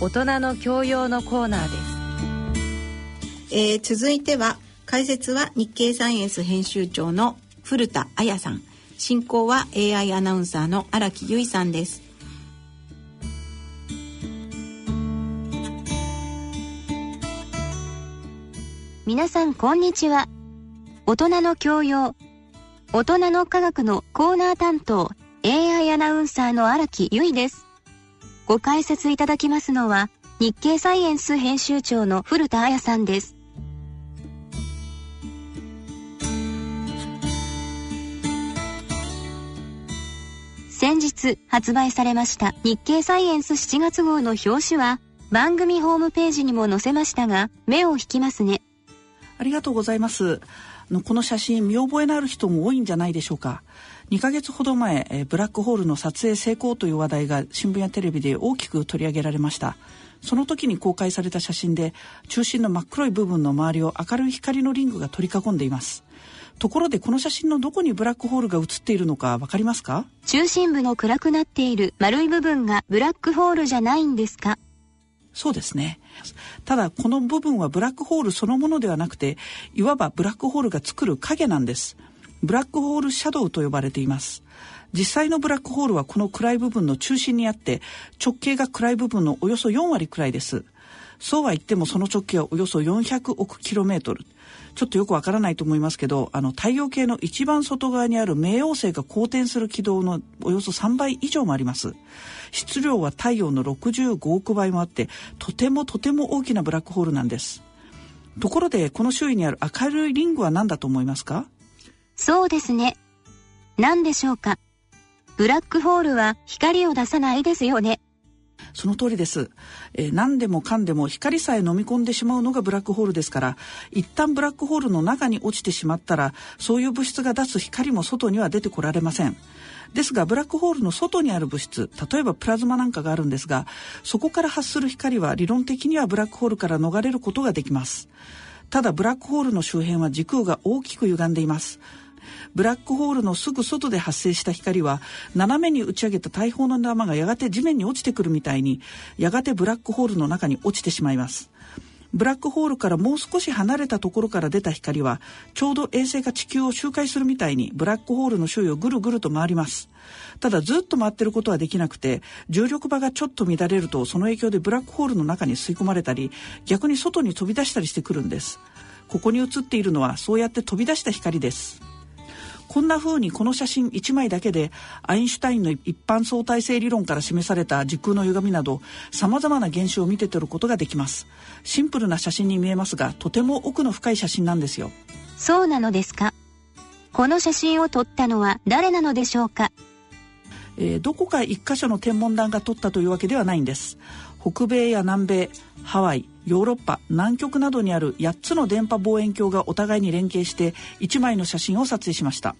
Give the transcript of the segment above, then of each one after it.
大人の教養のコーナーです、えー、続いては解説は日経サイエンス編集長の古田彩さん。進行は AI アナウンサーの荒木由衣さんです。皆さんこんにちは。大人の教養大人の科学のコーナー担当 AI アナウンサーの荒木由衣ですご解説いただきますのは、日経サイエンス編集長の古田彩さんです。先日発売されました日経サイエンス7月号の表紙は番組ホームページにも載せましたが目を引きますね。ありがとうございます。この写真見覚えのある人も多いんじゃないでしょうか。2ヶ月ほど前、えブラックホールの撮影成功という話題が新聞やテレビで大きく取り上げられましたその時に公開された写真で中心の真っ黒い部分の周りを明るい光のリングが取り囲んでいますところでこの写真のどこにブラックホールが写っているのかわかりますか？中心部の暗くなっている丸い部分がブラックホールじゃないんですか？そうですね。ただ、この部分はブラックホールそのものではなくて、いわばブラックホールが作る影なんです。ブラックホールシャドウと呼ばれています。実際のブラックホールはこの暗い部分の中心にあって直径が暗い部分のおよそ4割くらいです。そうは言ってもその直径はおよそ400億キロメートル。ちょっとよくわからないと思いますけどあの太陽系の一番外側にある冥王星が公転する軌道のおよそ3倍以上もあります。質量は太陽の65億倍もあってとてもとても大きなブラックホールなんです。ところでこの周囲にある明るいリングは何だと思いますか？そうですね。何でしょうか？ブラックホールは光を出さないですよね。その通りです、えー、何でもかんでも光さえ飲み込んでしまうのがブラックホールですから一旦ブラックホールの中に落ちてしまったらそういう物質が出す光も外には出てこられませんですがブラックホールの外にある物質例えばプラズマなんかがあるんですがそこから発する光は理論的にはブラックホールから逃れることができますただブラックホールの周辺は時空が大きく歪んでいますブラックホールのすぐ外で発生した光は斜めに打ち上げた大砲の玉がやがて地面に落ちてくるみたいにやがてブラックホールの中に落ちてしまいます。ブラックホールからもう少し離れたところから出た光はちょうど衛星が地球を周回するみたいにブラックホールの周囲をぐるぐると回ります。ただずっと回ってることはできなくて重力場がちょっと乱れるとその影響でブラックホールの中に吸い込まれたり逆に外に飛び出したりしてくるんです。ここに映っているのはそうやって飛び出した光です。こんな風にこの写真1枚だけでアインシュタインの一般相対性理論から示された時空の歪みなど様々な現象を見て取ることができます。シンプルな写真に見えますがとても奥の深い写真なんですよ。そうなのですか？この写真を撮ったのは誰なのでしょうか？えー、どこか一箇所の天文台が撮ったというわけではないんです。北米や南米ハワイヨーロッパ南極などにある8つの電波望遠鏡がお互いに連携して1枚の写真を撮影しました。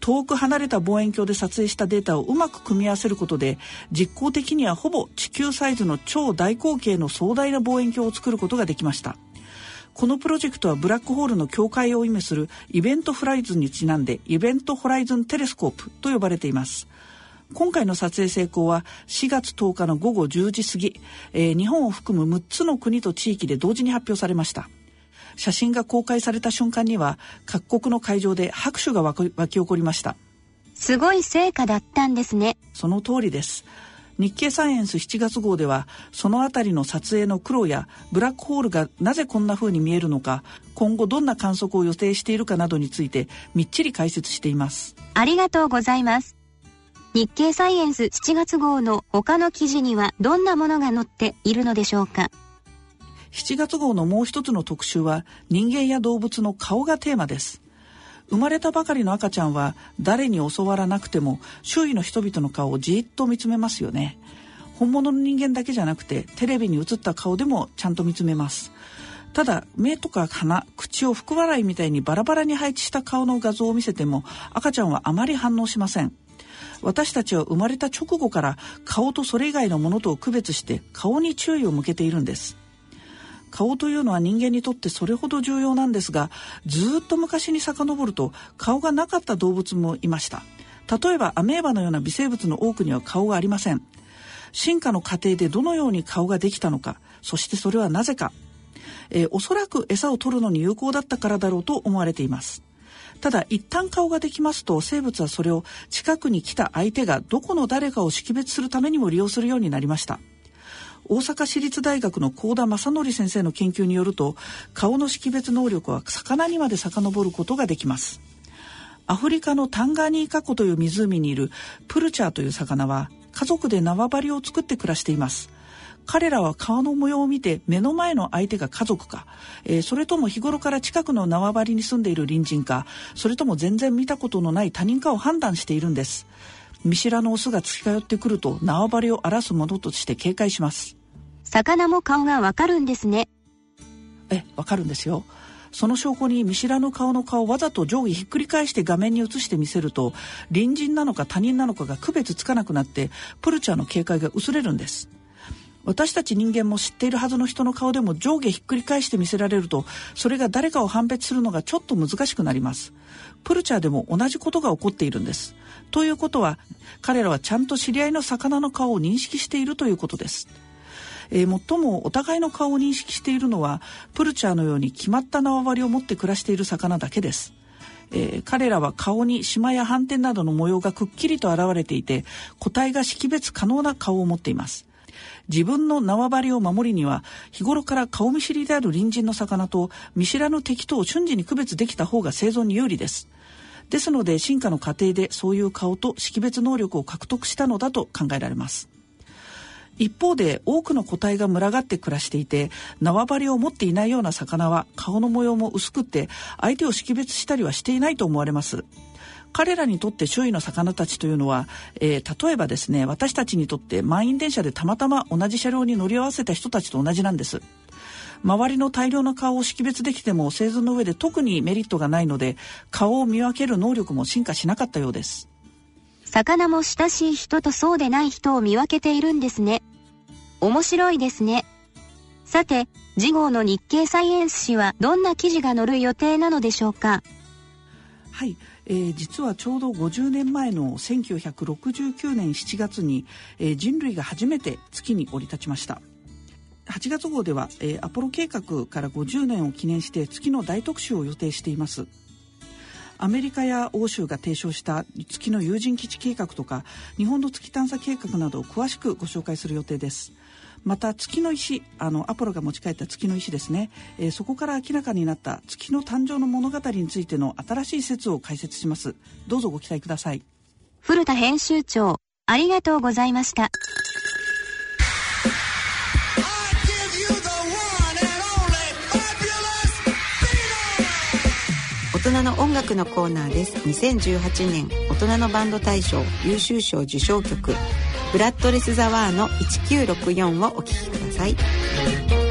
遠く離れた望遠鏡で撮影したデータをうまく組み合わせることで実行的にはほぼ地球サイズの超大口径の壮大な望遠鏡を作ることができました。このプロジェクトはブラックホールの境界を意味するイベントフライズンにちなんでイベントホライズンテレスコープと呼ばれています。今回の撮影成功は4月10日の午後10時過ぎ、えー、日本を含む6つの国と地域で同時に発表されました。写真が公開された瞬間には各国の会場で拍手が沸き起こりました。すごい成果だったんですね。その通りです。日経サイエンス7月号ではそのあたりの撮影の苦労やブラックホールがなぜこんな風に見えるのか今後どんな観測を予定しているかなどについてみっちり解説しています。ありがとうございます日経サイエンス7月号の他の記事にはどんなものが載っているのでしょうか？7月号のもう一つの特集は人間や動物の顔がテーマです。生まれたばかりの赤ちゃんは誰に教わらなくても周囲の人々の顔をじっと見つめますよね。本物の人間だけじゃなくてテレビに映った顔でもちゃんと見つめます。ただ目とか鼻口を福笑いみたいにバラバラに配置した顔の画像を見せても赤ちゃんはあまり反応しません。私たちは生まれた直後から顔とそれ以外のものとを区別して顔に注意を向けているんです。顔というのは人間にとってそれほど重要なんですがずっと昔に遡ると顔がなかった動物もいました。例えばアメーバのような微生物の多くには顔がありません。進化の過程でどのように顔ができたのかそしてそれはなぜか、えー、おそらく餌を取るのに有効だったからだろうと思われています。ただ一旦顔ができますと生物はそれを近くに来た相手がどこの誰かを識別するためにも利用するようになりました。大阪市立大学の幸田正則先生の研究によると顔の識別能力は魚にまで遡ることができます。アフリカのタンガニーカ湖という湖にいるプルチャーという魚は家族で縄張りを作って暮らしています。彼らは顔の模様を見て目の前の相手が家族か、えー、それとも日頃から近くの縄張りに住んでいる隣人か。それとも全然見たことのない他人かを判断しているんです。見知らぬオスが近寄ってくると縄張りを荒らすものとして警戒します。魚も顔がわかるんですね。えわかるんですよ。その証拠に見知らぬ顔の顔をわざと上下ひっくり返して画面に映してみせると隣人なのか他人なのかが区別つかなくなってプルチャーの警戒が薄れるんです私たち人間も知っているはずの人の顔でも上下ひっくり返して見せられるとそれが誰かを判別するのがちょっと難しくなります。プルチャーでも同じことが起こっているんです。ということは彼らはちゃんと知り合いの魚の顔を認識しているということです。えー、最もお互いの顔を認識しているのはプルチャーのように決まった縄張りを持って暮らしている魚だけです。えー、彼らは顔に島や斑点などの模様がくっきりと現れていて個体が識別可能な顔を持っています。自分の縄張りを守りには日頃から顔見知りである隣人の魚と見知らぬ敵とを瞬時に区別できた方が生存に有利です。ですので進化の過程でそういう顔と識別能力を獲得したのだと考えられます。一方で多くの個体が群がって暮らしていて縄張りを持っていないような魚は顔の模様も薄くて相手を識別したりはしていないと思われます。彼らにとって周囲の魚たちというのは、えー、例えばですね私たちにとって満員電車でたまたま同じ車両に乗り合わせた人たちと同じなんです周りの大量の顔を識別できても生存の上で特にメリットがないので顔を見分ける能力も進化しなかったようです魚も親しい人とそうでない人を見分けているんですね。面白いですね。さて、次号の日経サイエンス誌はどんな記事が載る予定なのでしょうか？はい、えー、実はちょうど50年前の1969年7月に、えー、人類が初めて月に降り立ちました。8月号では、えー、アポロ計画から50年を記念して月の大特集を予定しています。アメリカや欧州が提唱した月の有人基地計画とか日本の月探査計画などを詳しくご紹介する予定です。また月の石あのアポロが持ち帰った月の石ですね、えー、そこから明らかになった月の誕生の物語についての新しい説を解説します。どうぞご期待ください。古田編集長ありがとうございました。大人の音楽のコーナーです。2018年大人のバンド大賞優秀賞受賞曲ブラッドレス・ザ・ワーの1964をお聴きください。